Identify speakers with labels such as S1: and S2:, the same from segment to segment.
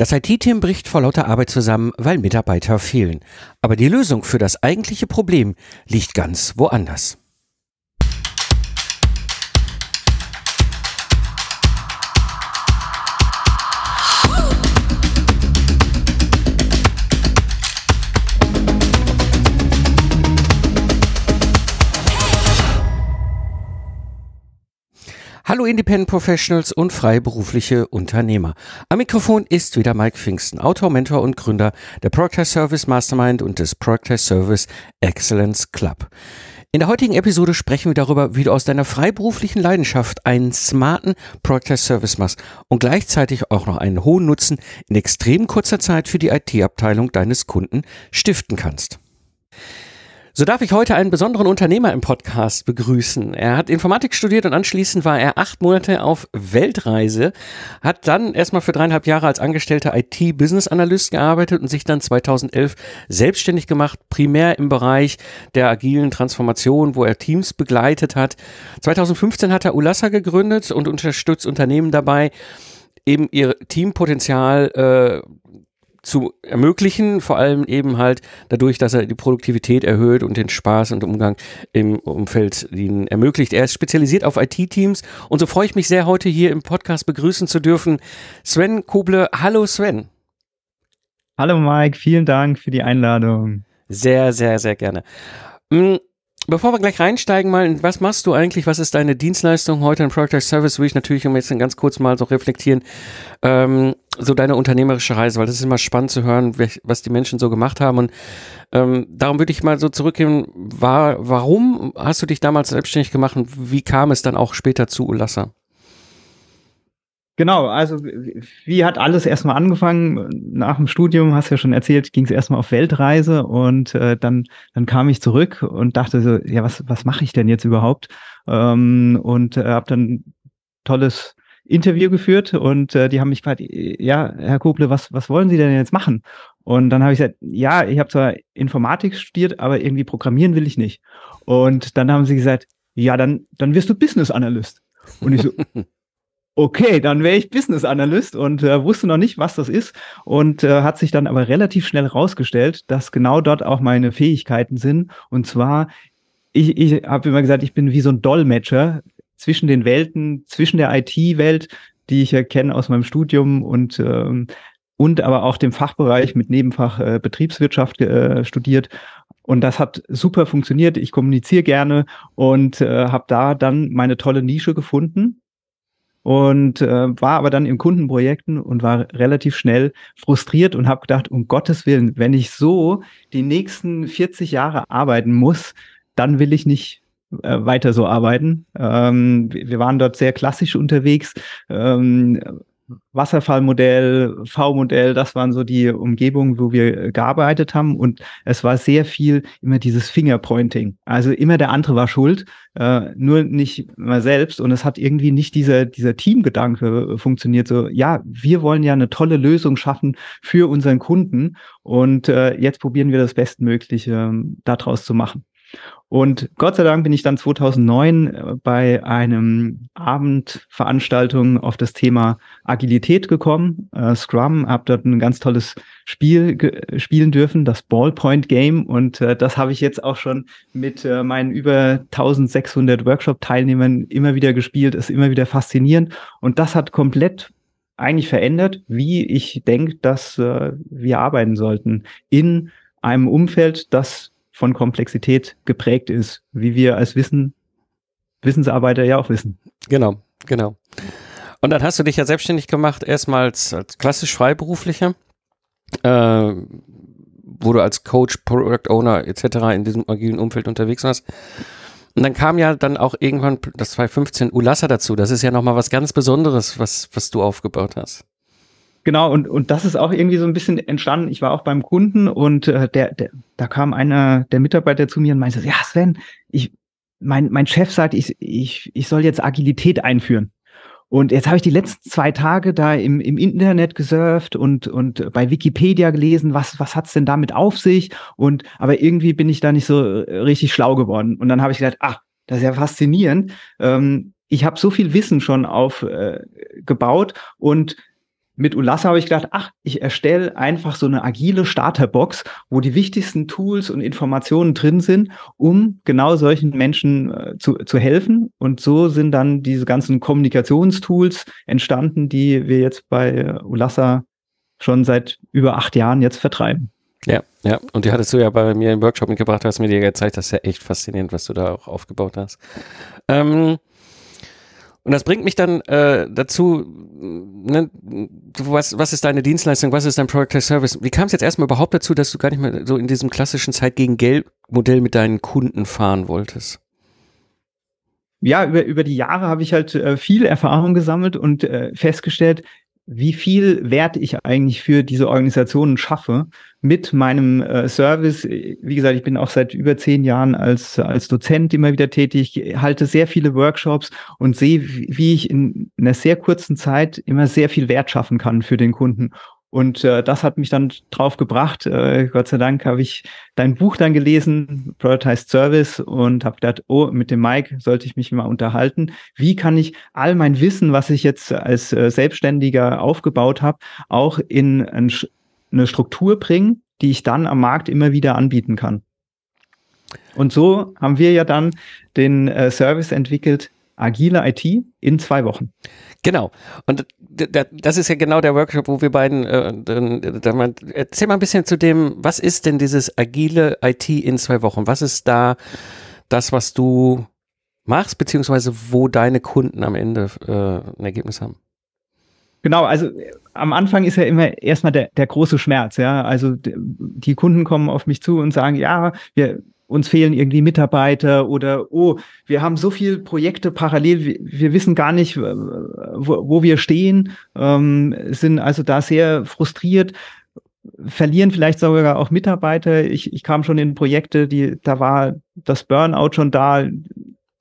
S1: Das IT-Team bricht vor lauter Arbeit zusammen, weil Mitarbeiter fehlen. Aber die Lösung für das eigentliche Problem liegt ganz woanders. Hallo Independent Professionals und freiberufliche Unternehmer. Am Mikrofon ist wieder Mike Pfingsten, Autor, Mentor und Gründer der Proctor Service Mastermind und des Proctor Service Excellence Club. In der heutigen Episode sprechen wir darüber, wie du aus deiner freiberuflichen Leidenschaft einen smarten Proctor Service machst und gleichzeitig auch noch einen hohen Nutzen in extrem kurzer Zeit für die IT-Abteilung deines Kunden stiften kannst. So darf ich heute einen besonderen Unternehmer im Podcast begrüßen. Er hat Informatik studiert und anschließend war er acht Monate auf Weltreise, hat dann erstmal für dreieinhalb Jahre als angestellter IT-Business-Analyst gearbeitet und sich dann 2011 selbstständig gemacht, primär im Bereich der agilen Transformation, wo er Teams begleitet hat. 2015 hat er Ulassa gegründet und unterstützt Unternehmen dabei, eben ihr Teampotenzial äh, zu ermöglichen, vor allem eben halt dadurch, dass er die Produktivität erhöht und den Spaß und Umgang im Umfeld ihnen ermöglicht. Er ist spezialisiert auf IT-Teams und so freue ich mich sehr, heute hier im Podcast begrüßen zu dürfen. Sven Koble. Hallo Sven.
S2: Hallo Mike, vielen Dank für die Einladung.
S1: Sehr, sehr, sehr gerne. Hm, Bevor wir gleich reinsteigen, mal, was machst du eigentlich? Was ist deine Dienstleistung heute in Product Service? Will ich natürlich, um jetzt ganz kurz mal so reflektieren, ähm, so deine unternehmerische Reise, weil das ist immer spannend zu hören, was die Menschen so gemacht haben. Und ähm, darum würde ich mal so zurückgehen, war, warum hast du dich damals selbstständig gemacht und wie kam es dann auch später zu Ulassa?
S2: Genau, also wie hat alles erstmal angefangen? Nach dem Studium, hast du ja schon erzählt, ging es erstmal auf Weltreise und äh, dann, dann kam ich zurück und dachte so, ja, was, was mache ich denn jetzt überhaupt? Ähm, und äh, habe dann tolles Interview geführt und äh, die haben mich gefragt, ja, Herr Koble, was, was wollen Sie denn jetzt machen? Und dann habe ich gesagt, ja, ich habe zwar Informatik studiert, aber irgendwie programmieren will ich nicht. Und dann haben sie gesagt, ja, dann, dann wirst du Business Analyst. Und ich so, okay, dann wäre ich Business Analyst und äh, wusste noch nicht, was das ist und äh, hat sich dann aber relativ schnell rausgestellt, dass genau dort auch meine Fähigkeiten sind. Und zwar, ich, ich habe immer gesagt, ich bin wie so ein Dolmetscher zwischen den Welten, zwischen der IT-Welt, die ich ja kenne aus meinem Studium und ähm, und aber auch dem Fachbereich mit Nebenfach äh, Betriebswirtschaft äh, studiert. Und das hat super funktioniert. Ich kommuniziere gerne und äh, habe da dann meine tolle Nische gefunden und äh, war aber dann in Kundenprojekten und war relativ schnell frustriert und habe gedacht, um Gottes Willen, wenn ich so die nächsten 40 Jahre arbeiten muss, dann will ich nicht äh, weiter so arbeiten. Ähm, wir waren dort sehr klassisch unterwegs. Ähm, Wasserfallmodell, V-Modell, das waren so die Umgebungen, wo wir gearbeitet haben. Und es war sehr viel immer dieses Fingerpointing. Also immer der andere war schuld, äh, nur nicht mal selbst. Und es hat irgendwie nicht dieser, dieser Teamgedanke äh, funktioniert. So, ja, wir wollen ja eine tolle Lösung schaffen für unseren Kunden. Und äh, jetzt probieren wir das Bestmögliche ähm, daraus zu machen. Und Gott sei Dank bin ich dann 2009 äh, bei einem Abendveranstaltung auf das Thema Agilität gekommen, äh, Scrum, habe dort ein ganz tolles Spiel spielen dürfen, das Ballpoint Game. Und äh, das habe ich jetzt auch schon mit äh, meinen über 1600 Workshop-Teilnehmern immer wieder gespielt, ist immer wieder faszinierend. Und das hat komplett eigentlich verändert, wie ich denke, dass äh, wir arbeiten sollten. In einem Umfeld, das von Komplexität geprägt ist, wie wir als Wissen, Wissensarbeiter ja auch wissen.
S1: Genau, genau. Und dann hast du dich ja selbstständig gemacht, erstmals als klassisch Freiberuflicher, äh, wo du als Coach, Product Owner etc. in diesem agilen Umfeld unterwegs warst. Und dann kam ja dann auch irgendwann das 2015 Ulassa dazu. Das ist ja nochmal was ganz Besonderes, was, was du aufgebaut hast.
S2: Genau, und, und das ist auch irgendwie so ein bisschen entstanden. Ich war auch beim Kunden und äh, der, der, da kam einer der Mitarbeiter zu mir und meinte, ja, Sven, ich, mein, mein Chef sagt, ich, ich, ich soll jetzt Agilität einführen. Und jetzt habe ich die letzten zwei Tage da im, im Internet gesurft und, und bei Wikipedia gelesen, was, was hat's denn damit auf sich? Und aber irgendwie bin ich da nicht so äh, richtig schlau geworden. Und dann habe ich gedacht, ach, das ist ja faszinierend. Ähm, ich habe so viel Wissen schon aufgebaut äh, und mit Ulassa habe ich gedacht, ach, ich erstelle einfach so eine agile Starterbox, wo die wichtigsten Tools und Informationen drin sind, um genau solchen Menschen äh, zu, zu helfen. Und so sind dann diese ganzen Kommunikationstools entstanden, die wir jetzt bei Ulassa schon seit über acht Jahren jetzt vertreiben.
S1: Ja, ja. Und die hattest du ja bei mir im Workshop mitgebracht, hast mir dir gezeigt, das ist ja echt faszinierend, was du da auch aufgebaut hast. Ähm, und das bringt mich dann äh, dazu, ne, was, was ist deine Dienstleistung, was ist dein Product Service? Wie kam es jetzt erstmal überhaupt dazu, dass du gar nicht mehr so in diesem klassischen Zeit gegen Geld Modell mit deinen Kunden fahren wolltest?
S2: Ja, über, über die Jahre habe ich halt äh, viel Erfahrung gesammelt und äh, festgestellt, wie viel Wert ich eigentlich für diese Organisationen schaffe mit meinem äh, Service. Wie gesagt, ich bin auch seit über zehn Jahren als, als Dozent immer wieder tätig, halte sehr viele Workshops und sehe, wie ich in einer sehr kurzen Zeit immer sehr viel Wert schaffen kann für den Kunden. Und äh, das hat mich dann drauf gebracht. Äh, Gott sei Dank habe ich dein Buch dann gelesen, Prioritized Service, und habe gedacht, oh, mit dem Mike sollte ich mich mal unterhalten. Wie kann ich all mein Wissen, was ich jetzt als äh, Selbstständiger aufgebaut habe, auch in ein, eine Struktur bringen, die ich dann am Markt immer wieder anbieten kann? Und so haben wir ja dann den äh, Service entwickelt, agile IT in zwei Wochen.
S1: Genau. Und das ist ja genau der Workshop, wo wir beiden, äh, da erzähl mal ein bisschen zu dem, was ist denn dieses agile IT in zwei Wochen? Was ist da das, was du machst, beziehungsweise wo deine Kunden am Ende äh, ein Ergebnis haben?
S2: Genau, also am Anfang ist ja immer erstmal der, der große Schmerz, ja. Also die Kunden kommen auf mich zu und sagen, ja, wir, uns fehlen irgendwie Mitarbeiter oder oh, wir haben so viele Projekte parallel, wir, wissen gar nicht, wo, wo wir stehen, ähm, sind also da sehr frustriert, verlieren vielleicht sogar auch Mitarbeiter. Ich, ich kam schon in Projekte, die, da war das Burnout schon da,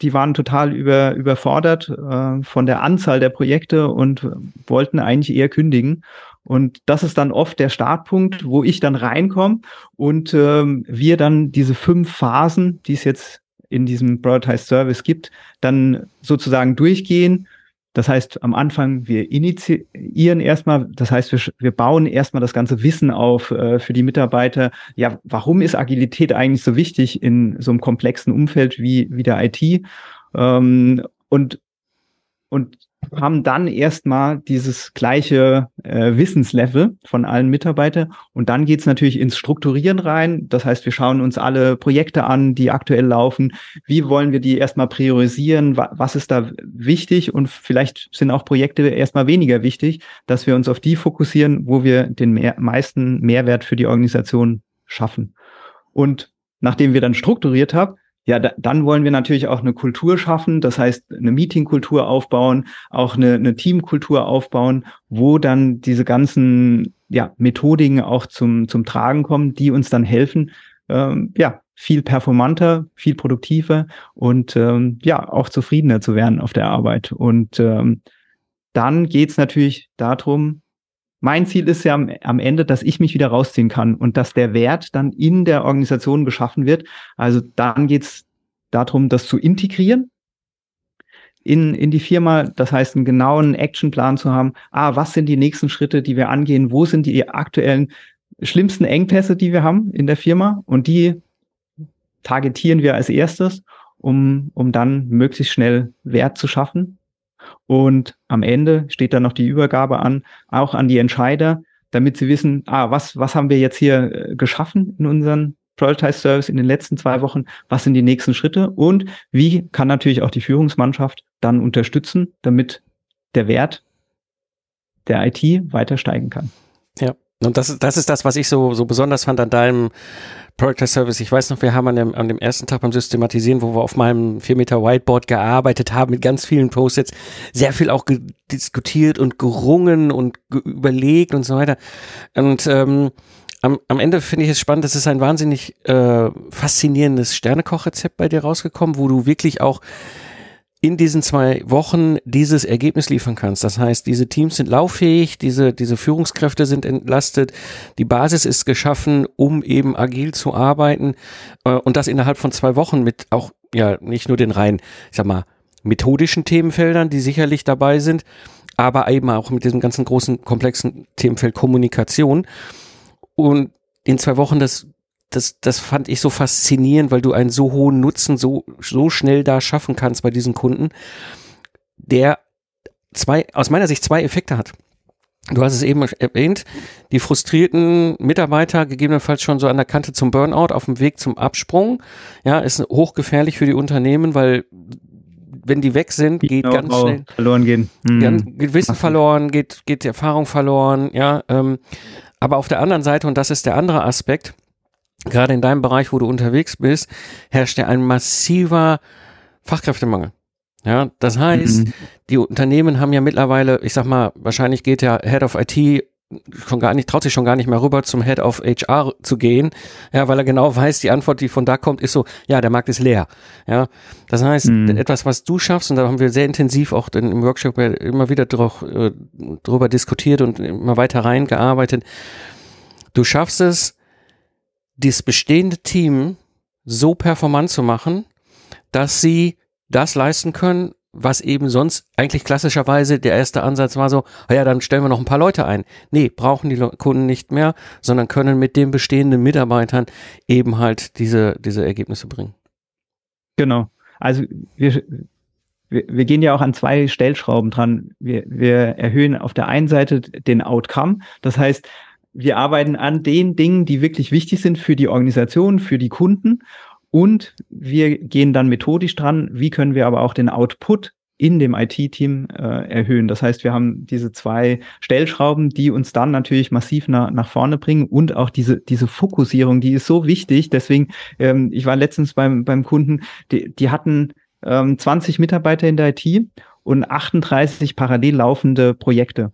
S2: die waren total über, überfordert äh, von der Anzahl der Projekte und wollten eigentlich eher kündigen. Und das ist dann oft der Startpunkt, wo ich dann reinkomme und ähm, wir dann diese fünf Phasen, die es jetzt in diesem Prioritized Service gibt, dann sozusagen durchgehen. Das heißt, am Anfang, wir initiieren erstmal, das heißt, wir, wir bauen erstmal das ganze Wissen auf äh, für die Mitarbeiter. Ja, warum ist Agilität eigentlich so wichtig in so einem komplexen Umfeld wie, wie der IT? Ähm, und, und haben dann erstmal dieses gleiche äh, Wissenslevel von allen Mitarbeitern und dann geht's natürlich ins Strukturieren rein. Das heißt, wir schauen uns alle Projekte an, die aktuell laufen. Wie wollen wir die erstmal priorisieren? Was ist da wichtig? Und vielleicht sind auch Projekte erstmal weniger wichtig, dass wir uns auf die fokussieren, wo wir den mehr, meisten Mehrwert für die Organisation schaffen. Und nachdem wir dann strukturiert haben, ja, da, dann wollen wir natürlich auch eine Kultur schaffen, das heißt eine Meetingkultur aufbauen, auch eine, eine Teamkultur aufbauen, wo dann diese ganzen ja, Methodiken auch zum, zum Tragen kommen, die uns dann helfen, ähm, ja, viel performanter, viel produktiver und ähm, ja, auch zufriedener zu werden auf der Arbeit. Und ähm, dann geht's natürlich darum, mein Ziel ist ja am, am, Ende, dass ich mich wieder rausziehen kann und dass der Wert dann in der Organisation geschaffen wird. Also dann geht es darum, das zu integrieren in, in die Firma. Das heißt, einen genauen Actionplan zu haben. Ah, was sind die nächsten Schritte, die wir angehen? Wo sind die aktuellen schlimmsten Engpässe, die wir haben in der Firma? Und die targetieren wir als erstes, um, um dann möglichst schnell Wert zu schaffen und am Ende steht dann noch die Übergabe an, auch an die Entscheider, damit sie wissen, ah, was, was haben wir jetzt hier äh, geschaffen in unseren Prioritized Service in den letzten zwei Wochen? Was sind die nächsten Schritte? Und wie kann natürlich auch die Führungsmannschaft dann unterstützen, damit der Wert der IT weiter steigen kann?
S1: Und das, das ist das, was ich so, so besonders fand an deinem Product Service. Ich weiß noch, wir haben an dem, an dem ersten Tag beim Systematisieren, wo wir auf meinem 4 Meter Whiteboard gearbeitet haben, mit ganz vielen Post-its, sehr viel auch diskutiert und gerungen und ge überlegt und so weiter. Und ähm, am, am Ende finde ich es spannend, es ist ein wahnsinnig äh, faszinierendes Sternekochrezept bei dir rausgekommen, wo du wirklich auch in diesen zwei Wochen dieses Ergebnis liefern kannst. Das heißt, diese Teams sind lauffähig, diese, diese Führungskräfte sind entlastet, die Basis ist geschaffen, um eben agil zu arbeiten äh, und das innerhalb von zwei Wochen mit auch, ja, nicht nur den rein, ich sag mal, methodischen Themenfeldern, die sicherlich dabei sind, aber eben auch mit diesem ganzen großen, komplexen Themenfeld Kommunikation. Und in zwei Wochen, das, das, das fand ich so faszinierend, weil du einen so hohen Nutzen so, so schnell da schaffen kannst bei diesen Kunden, der zwei, aus meiner Sicht zwei Effekte hat. Du hast es eben erwähnt, die frustrierten Mitarbeiter gegebenenfalls schon so an der Kante zum Burnout auf dem Weg zum Absprung. Ja, ist hochgefährlich für die Unternehmen, weil wenn die weg sind, geht genau, ganz schnell
S2: verloren gehen.
S1: Mhm. Wissen verloren, geht geht die Erfahrung verloren. Ja, ähm, aber auf der anderen Seite und das ist der andere Aspekt, gerade in deinem Bereich, wo du unterwegs bist, herrscht ja ein massiver Fachkräftemangel. Ja, das heißt, mhm. die Unternehmen haben ja mittlerweile, ich sag mal, wahrscheinlich geht der Head of IT schon gar nicht, traut sich schon gar nicht mehr rüber zum Head of HR zu gehen, ja, weil er genau weiß, die Antwort, die von da kommt, ist so, ja, der Markt ist leer. Ja, das heißt, mhm. etwas, was du schaffst, und da haben wir sehr intensiv auch im Workshop immer wieder drauf, äh, drüber diskutiert und immer weiter reingearbeitet. Du schaffst es, das bestehende Team so performant zu machen, dass sie das leisten können, was eben sonst eigentlich klassischerweise der erste Ansatz war so, ah ja, dann stellen wir noch ein paar Leute ein. Nee, brauchen die Kunden nicht mehr, sondern können mit den bestehenden Mitarbeitern eben halt diese, diese Ergebnisse bringen.
S2: Genau. Also wir, wir, wir gehen ja auch an zwei Stellschrauben dran. Wir, wir erhöhen auf der einen Seite den Outcome. Das heißt, wir arbeiten an den Dingen, die wirklich wichtig sind für die Organisation, für die Kunden und wir gehen dann methodisch dran, wie können wir aber auch den Output in dem IT-Team äh, erhöhen. Das heißt, wir haben diese zwei Stellschrauben, die uns dann natürlich massiv nach, nach vorne bringen und auch diese, diese Fokussierung, die ist so wichtig. Deswegen, ähm, ich war letztens beim, beim Kunden, die, die hatten ähm, 20 Mitarbeiter in der IT und 38 parallel laufende Projekte.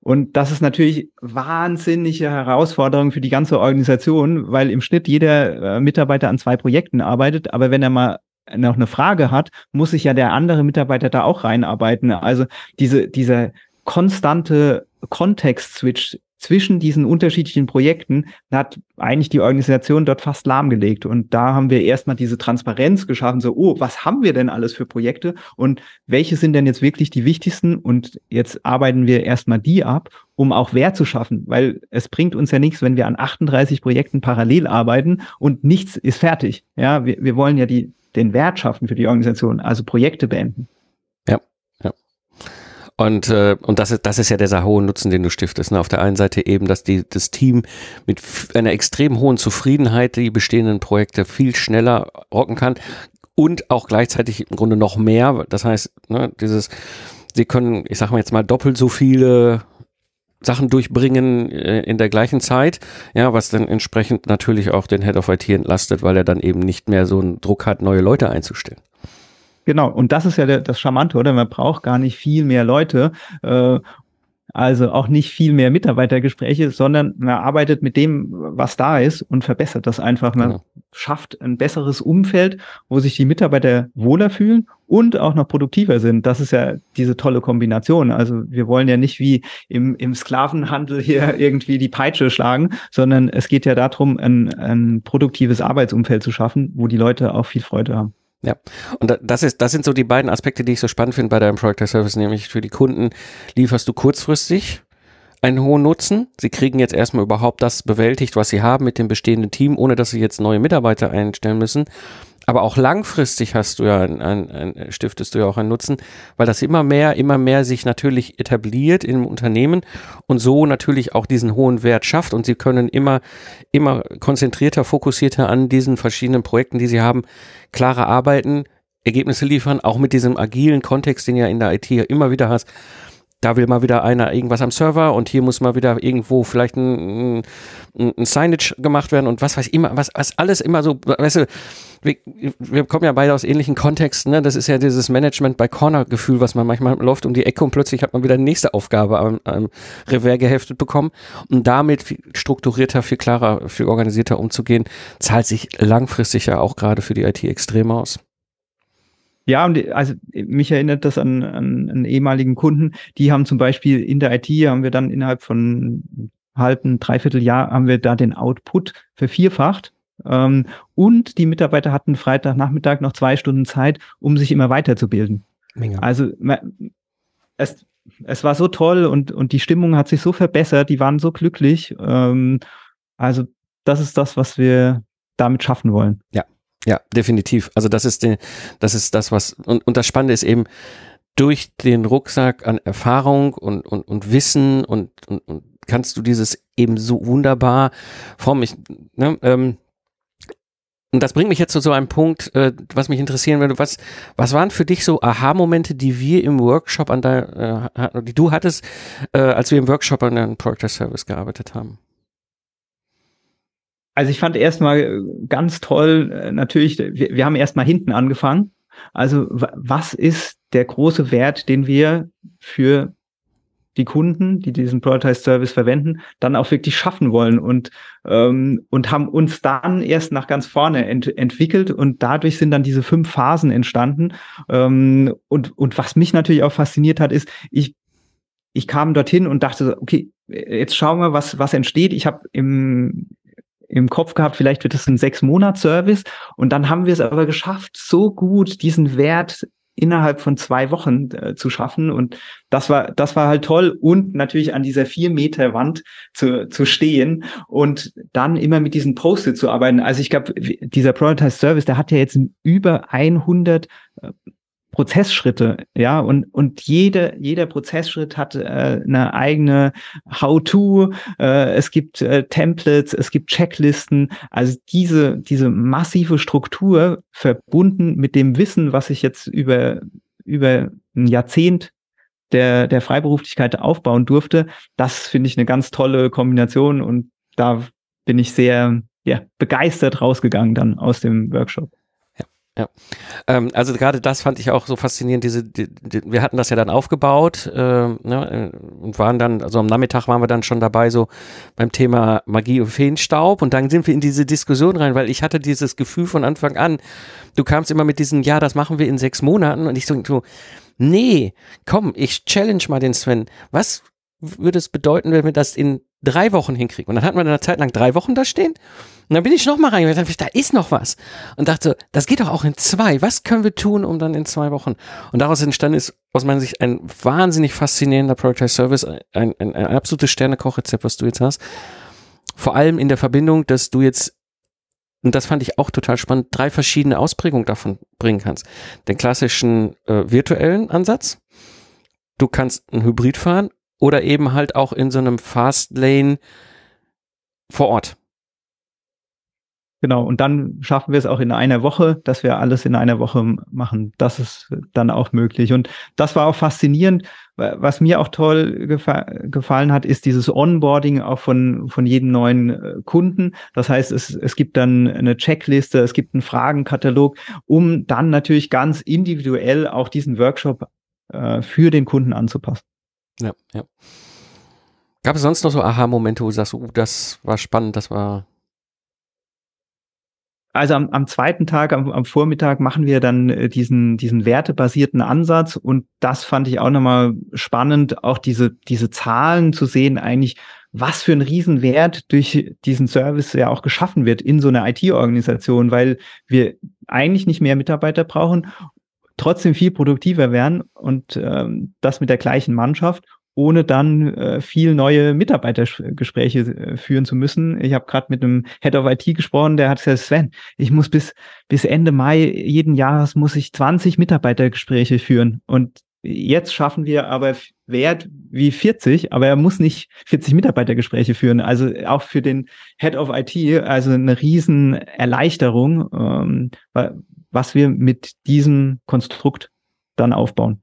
S2: Und das ist natürlich wahnsinnige Herausforderung für die ganze Organisation, weil im Schnitt jeder äh, Mitarbeiter an zwei Projekten arbeitet. Aber wenn er mal noch eine Frage hat, muss sich ja der andere Mitarbeiter da auch reinarbeiten. Also diese, dieser konstante Kontext-Switch zwischen diesen unterschiedlichen Projekten hat eigentlich die Organisation dort fast lahmgelegt. Und da haben wir erstmal diese Transparenz geschaffen, so, oh, was haben wir denn alles für Projekte und welche sind denn jetzt wirklich die wichtigsten? Und jetzt arbeiten wir erstmal die ab, um auch Wert zu schaffen, weil es bringt uns ja nichts, wenn wir an 38 Projekten parallel arbeiten und nichts ist fertig. Ja, wir, wir wollen ja die, den Wert schaffen für die Organisation, also Projekte beenden.
S1: Und, äh, und das, ist, das ist ja dieser hohe Nutzen, den du stiftest. Ne? Auf der einen Seite eben, dass die, das Team mit einer extrem hohen Zufriedenheit die bestehenden Projekte viel schneller rocken kann und auch gleichzeitig im Grunde noch mehr. Das heißt, ne, dieses, sie können, ich sag mal jetzt mal, doppelt so viele Sachen durchbringen äh, in der gleichen Zeit, ja, was dann entsprechend natürlich auch den Head of IT entlastet, weil er dann eben nicht mehr so einen Druck hat, neue Leute einzustellen.
S2: Genau, und das ist ja der, das Charmante, oder? Man braucht gar nicht viel mehr Leute, äh, also auch nicht viel mehr Mitarbeitergespräche, sondern man arbeitet mit dem, was da ist und verbessert das einfach. Man genau. schafft ein besseres Umfeld, wo sich die Mitarbeiter wohler fühlen und auch noch produktiver sind. Das ist ja diese tolle Kombination. Also wir wollen ja nicht wie im, im Sklavenhandel hier irgendwie die Peitsche schlagen, sondern es geht ja darum, ein, ein produktives Arbeitsumfeld zu schaffen, wo die Leute auch viel Freude haben.
S1: Ja, und das ist, das sind so die beiden Aspekte, die ich so spannend finde bei deinem Product Service, nämlich für die Kunden lieferst du kurzfristig einen hohen Nutzen. Sie kriegen jetzt erstmal überhaupt das bewältigt, was sie haben mit dem bestehenden Team, ohne dass sie jetzt neue Mitarbeiter einstellen müssen. Aber auch langfristig hast du ja ein, ein, ein, stiftest du ja auch einen Nutzen, weil das immer mehr, immer mehr sich natürlich etabliert im Unternehmen und so natürlich auch diesen hohen Wert schafft. Und sie können immer, immer konzentrierter, fokussierter an diesen verschiedenen Projekten, die sie haben, klarer arbeiten, Ergebnisse liefern, auch mit diesem agilen Kontext, den ja in der IT immer wieder hast da will mal wieder einer irgendwas am Server und hier muss mal wieder irgendwo vielleicht ein, ein, ein Signage gemacht werden und was weiß ich immer, was, was alles immer so, weißt du, wir, wir kommen ja beide aus ähnlichen Kontexten, ne? Das ist ja dieses Management bei Corner-Gefühl, was man manchmal läuft um die Ecke und plötzlich hat man wieder die nächste Aufgabe am, am Revers geheftet bekommen. Und damit viel strukturierter, viel klarer, viel organisierter umzugehen, zahlt sich langfristig ja auch gerade für die IT extrem aus.
S2: Ja, und also mich erinnert das an, an einen ehemaligen Kunden, die haben zum Beispiel in der IT, haben wir dann innerhalb von halben, dreiviertel Jahr, haben wir da den Output vervierfacht. Ähm, und die Mitarbeiter hatten Freitagnachmittag noch zwei Stunden Zeit, um sich immer weiterzubilden. Mega. Also es, es war so toll und, und die Stimmung hat sich so verbessert, die waren so glücklich. Ähm, also das ist das, was wir damit schaffen wollen.
S1: Ja, ja, definitiv. Also das ist, die, das ist das, was, und, und das Spannende ist eben, durch den Rucksack an Erfahrung und, und, und Wissen und, und, und kannst du dieses eben so wunderbar formen. Ich, ne, ähm, und das bringt mich jetzt zu so einem Punkt, äh, was mich interessieren würde. Was, was waren für dich so Aha-Momente, die wir im Workshop an der, äh, die du hattest, äh, als wir im Workshop an deinem Product Service gearbeitet haben?
S2: Also ich fand erstmal ganz toll, äh, natürlich, wir, wir haben erstmal hinten angefangen. Also was ist der große Wert, den wir für die Kunden, die diesen Productized Service verwenden, dann auch wirklich schaffen wollen und ähm, und haben uns dann erst nach ganz vorne ent entwickelt und dadurch sind dann diese fünf Phasen entstanden ähm, und und was mich natürlich auch fasziniert hat, ist ich ich kam dorthin und dachte, okay, jetzt schauen wir, was was entsteht. Ich habe im im Kopf gehabt, vielleicht wird es ein sechs Monats Service und dann haben wir es aber geschafft, so gut diesen Wert innerhalb von zwei Wochen äh, zu schaffen. Und das war, das war halt toll. Und natürlich an dieser vier Meter Wand zu, zu stehen und dann immer mit diesen Post-it zu arbeiten. Also ich glaube, dieser Prototype Service, der hat ja jetzt über 100 Prozessschritte, ja, und, und jede, jeder Prozessschritt hat äh, eine eigene How-to, äh, es gibt äh, Templates, es gibt Checklisten, also diese, diese massive Struktur verbunden mit dem Wissen, was ich jetzt über, über ein Jahrzehnt der, der Freiberuflichkeit aufbauen durfte, das finde ich eine ganz tolle Kombination und da bin ich sehr ja, begeistert rausgegangen dann aus dem Workshop.
S1: Ja, ähm, also gerade das fand ich auch so faszinierend. Diese, die, die, wir hatten das ja dann aufgebaut äh, ne, und waren dann, also am Nachmittag waren wir dann schon dabei so beim Thema Magie und Feenstaub und dann sind wir in diese Diskussion rein, weil ich hatte dieses Gefühl von Anfang an. Du kamst immer mit diesen, ja, das machen wir in sechs Monaten und ich so, so nee, komm, ich challenge mal den Sven. Was würde es bedeuten, wenn wir das in drei Wochen hinkriegen? Und dann hatten wir eine Zeit lang drei Wochen da stehen. Und dann bin ich nochmal reingegangen und da ist noch was. Und dachte, das geht doch auch in zwei. Was können wir tun, um dann in zwei Wochen? Und daraus entstanden ist aus meiner Sicht ein wahnsinnig faszinierender Productized Service, ein, ein, ein absolutes Sternekochrezept, was du jetzt hast. Vor allem in der Verbindung, dass du jetzt und das fand ich auch total spannend, drei verschiedene Ausprägungen davon bringen kannst. Den klassischen äh, virtuellen Ansatz, du kannst ein Hybrid fahren oder eben halt auch in so einem Fastlane vor Ort.
S2: Genau, und dann schaffen wir es auch in einer Woche, dass wir alles in einer Woche machen. Das ist dann auch möglich. Und das war auch faszinierend. Was mir auch toll gefa gefallen hat, ist dieses Onboarding auch von, von jedem neuen äh, Kunden. Das heißt, es, es gibt dann eine Checkliste, es gibt einen Fragenkatalog, um dann natürlich ganz individuell auch diesen Workshop äh, für den Kunden anzupassen.
S1: Ja, ja. Gab es sonst noch so Aha-Momente, wo du sagst, uh, das war spannend, das war.
S2: Also am, am zweiten Tag, am, am Vormittag machen wir dann äh, diesen, diesen wertebasierten Ansatz. Und das fand ich auch nochmal spannend, auch diese, diese Zahlen zu sehen, eigentlich, was für ein Riesenwert durch diesen Service ja auch geschaffen wird in so einer IT-Organisation, weil wir eigentlich nicht mehr Mitarbeiter brauchen trotzdem viel produktiver werden und ähm, das mit der gleichen Mannschaft, ohne dann äh, viel neue Mitarbeitergespräche äh, führen zu müssen. Ich habe gerade mit einem Head of IT gesprochen, der hat gesagt, Sven, ich muss bis bis Ende Mai jeden Jahres muss ich 20 Mitarbeitergespräche führen und Jetzt schaffen wir aber Wert wie 40, aber er muss nicht 40 Mitarbeitergespräche führen. Also auch für den Head of IT, also eine riesen Erleichterung, ähm, was wir mit diesem Konstrukt dann aufbauen.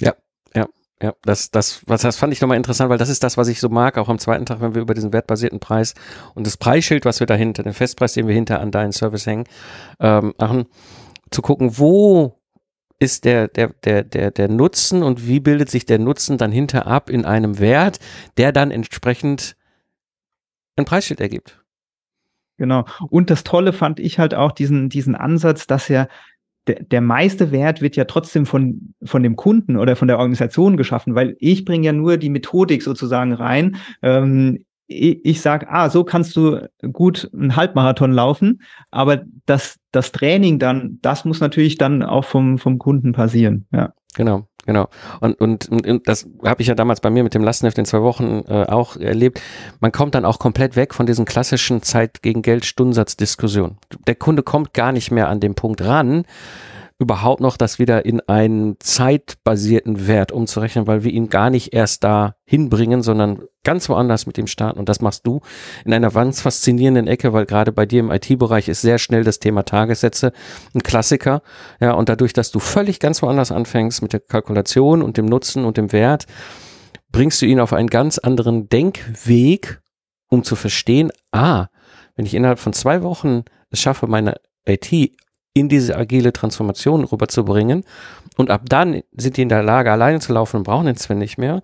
S1: Ja, ja, ja, das, das, was das fand ich nochmal interessant, weil das ist das, was ich so mag, auch am zweiten Tag, wenn wir über diesen wertbasierten Preis und das Preisschild, was wir dahinter, den Festpreis, den wir hinter an deinen Service hängen, ähm, machen, zu gucken, wo ist der, der, der, der, der Nutzen und wie bildet sich der Nutzen dann hinter ab in einem Wert, der dann entsprechend ein Preisschild ergibt.
S2: Genau. Und das Tolle fand ich halt auch diesen, diesen Ansatz, dass ja der, der meiste Wert wird ja trotzdem von, von dem Kunden oder von der Organisation geschaffen, weil ich bringe ja nur die Methodik sozusagen rein. Ähm, ich, ich sage, ah, so kannst du gut einen Halbmarathon laufen, aber das, das Training dann, das muss natürlich dann auch vom, vom Kunden passieren. Ja.
S1: Genau, Genau. Und, und, und das habe ich ja damals bei mir mit dem Lastenheft in zwei Wochen äh, auch erlebt. Man kommt dann auch komplett weg von diesen klassischen Zeit gegen Geld Stundensatzdiskussionen. Der Kunde kommt gar nicht mehr an den Punkt ran, überhaupt noch das wieder in einen zeitbasierten Wert umzurechnen, weil wir ihn gar nicht erst da hinbringen, sondern ganz woanders mit ihm starten. Und das machst du in einer ganz faszinierenden Ecke, weil gerade bei dir im IT-Bereich ist sehr schnell das Thema Tagessätze ein Klassiker. Ja, und dadurch, dass du völlig ganz woanders anfängst mit der Kalkulation und dem Nutzen und dem Wert, bringst du ihn auf einen ganz anderen Denkweg, um zu verstehen, ah, wenn ich innerhalb von zwei Wochen es schaffe, meine IT in diese agile Transformation rüberzubringen. Und ab dann sind die in der Lage, alleine zu laufen und brauchen den Sven nicht mehr.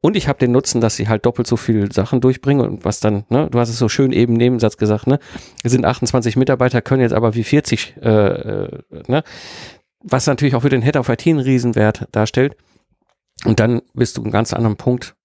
S1: Und ich habe den Nutzen, dass sie halt doppelt so viel Sachen durchbringen und was dann, ne, du hast es so schön eben Nebensatz gesagt, ne, es sind 28 Mitarbeiter, können jetzt aber wie 40, äh, äh, ne, was natürlich auch für den Head of IT einen Riesenwert darstellt. Und dann bist du einen ganz anderen Punkt.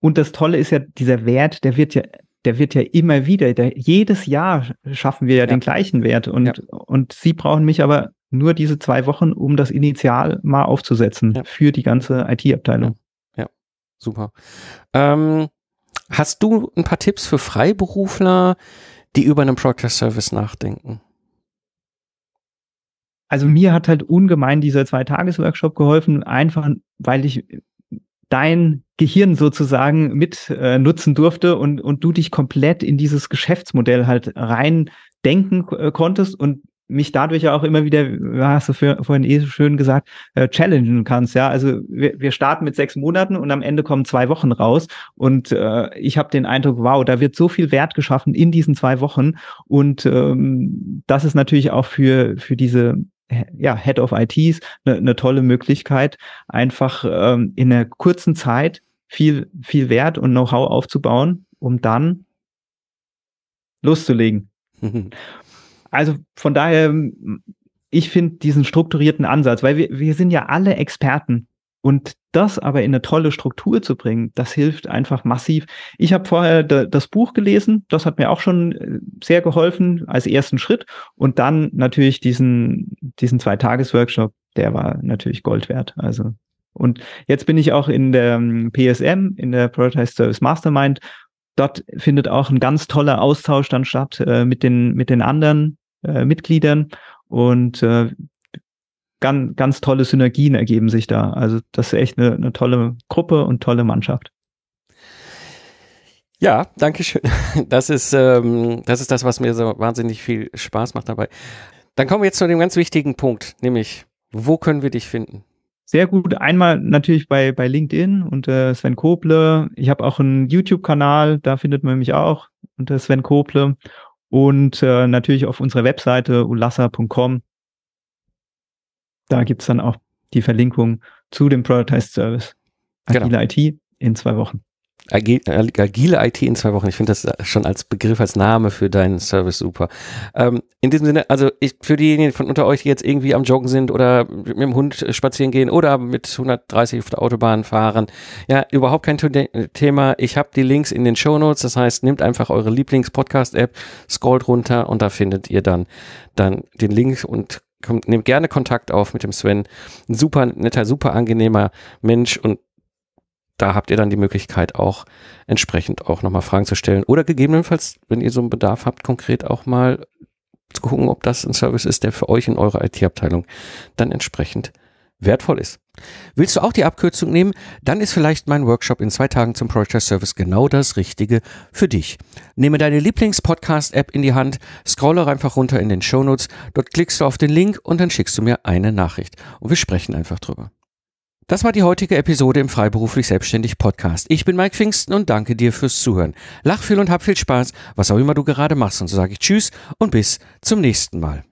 S2: Und das Tolle ist ja, dieser Wert, der wird ja der wird ja immer wieder, der, jedes Jahr schaffen wir ja, ja. den gleichen Wert und, ja. und sie brauchen mich aber nur diese zwei Wochen, um das Initial mal aufzusetzen ja. für die ganze IT-Abteilung.
S1: Ja. super. Ähm, hast du ein paar Tipps für Freiberufler, die über einen Proctor Service nachdenken?
S2: Also mir hat halt ungemein dieser Zwei-Tages-Workshop geholfen, einfach weil ich dein Gehirn sozusagen mit äh, nutzen durfte und, und du dich komplett in dieses Geschäftsmodell halt rein denken äh, konntest und mich dadurch ja auch immer wieder, hast du für, vorhin eh so schön gesagt, äh, challengen kannst. Ja, also wir, wir starten mit sechs Monaten und am Ende kommen zwei Wochen raus. Und äh, ich habe den Eindruck, wow, da wird so viel Wert geschaffen in diesen zwei Wochen. Und ähm, das ist natürlich auch für, für diese ja, Head of ITs eine, ne tolle Möglichkeit, einfach ähm, in einer kurzen Zeit viel, viel Wert und Know-how aufzubauen, um dann loszulegen. also von daher, ich finde diesen strukturierten Ansatz, weil wir, wir sind ja alle Experten und das aber in eine tolle Struktur zu bringen, das hilft einfach massiv. Ich habe vorher das Buch gelesen, das hat mir auch schon äh, sehr geholfen als ersten Schritt. Und dann natürlich diesen, diesen Zwei-Tages-Workshop, der war natürlich Gold wert. Also, und jetzt bin ich auch in der ähm, PSM, in der Prioritized Service Mastermind. Dort findet auch ein ganz toller Austausch dann statt äh, mit den, mit den anderen äh, Mitgliedern. Und äh, ganz, ganz tolle Synergien ergeben sich da. Also das ist echt eine, eine tolle Gruppe und tolle Mannschaft.
S1: Ja, danke schön. Das ist, ähm, das ist das, was mir so wahnsinnig viel Spaß macht dabei. Dann kommen wir jetzt zu dem ganz wichtigen Punkt, nämlich, wo können wir dich finden?
S2: Sehr gut. Einmal natürlich bei, bei LinkedIn unter Sven Koble. Ich habe auch einen YouTube-Kanal, da findet man mich auch unter Sven Koble. Und äh, natürlich auf unserer Webseite ulassa.com da gibt's dann auch die Verlinkung zu dem Prioritized Service. Agile genau. IT in zwei Wochen.
S1: Agile IT in zwei Wochen. Ich finde das schon als Begriff, als Name für deinen Service super. Ähm, in diesem Sinne, also ich, für diejenigen von unter euch, die jetzt irgendwie am Joggen sind oder mit dem Hund spazieren gehen oder mit 130 auf der Autobahn fahren, ja, überhaupt kein Thema. Ich habe die Links in den Show Notes. Das heißt, nehmt einfach eure Lieblings-Podcast-App, scrollt runter und da findet ihr dann, dann den Link und kommt, nehmt gerne Kontakt auf mit dem Sven. Ein super netter, super angenehmer Mensch und da habt ihr dann die Möglichkeit auch entsprechend auch nochmal Fragen zu stellen oder gegebenenfalls, wenn ihr so einen Bedarf habt, konkret auch mal zu gucken, ob das ein Service ist, der für euch in eurer IT-Abteilung dann entsprechend wertvoll ist. Willst du auch die Abkürzung nehmen? Dann ist vielleicht mein Workshop in zwei Tagen zum Project Service genau das Richtige für dich. Nehme deine Lieblings-Podcast-App in die Hand, scrolle einfach runter in den Show Notes, dort klickst du auf den Link und dann schickst du mir eine Nachricht und wir sprechen einfach drüber. Das war die heutige Episode im Freiberuflich Selbstständig Podcast. Ich bin Mike Pfingsten und danke dir fürs Zuhören. Lach viel und hab viel Spaß, was auch immer du gerade machst. Und so sage ich Tschüss und bis zum nächsten Mal.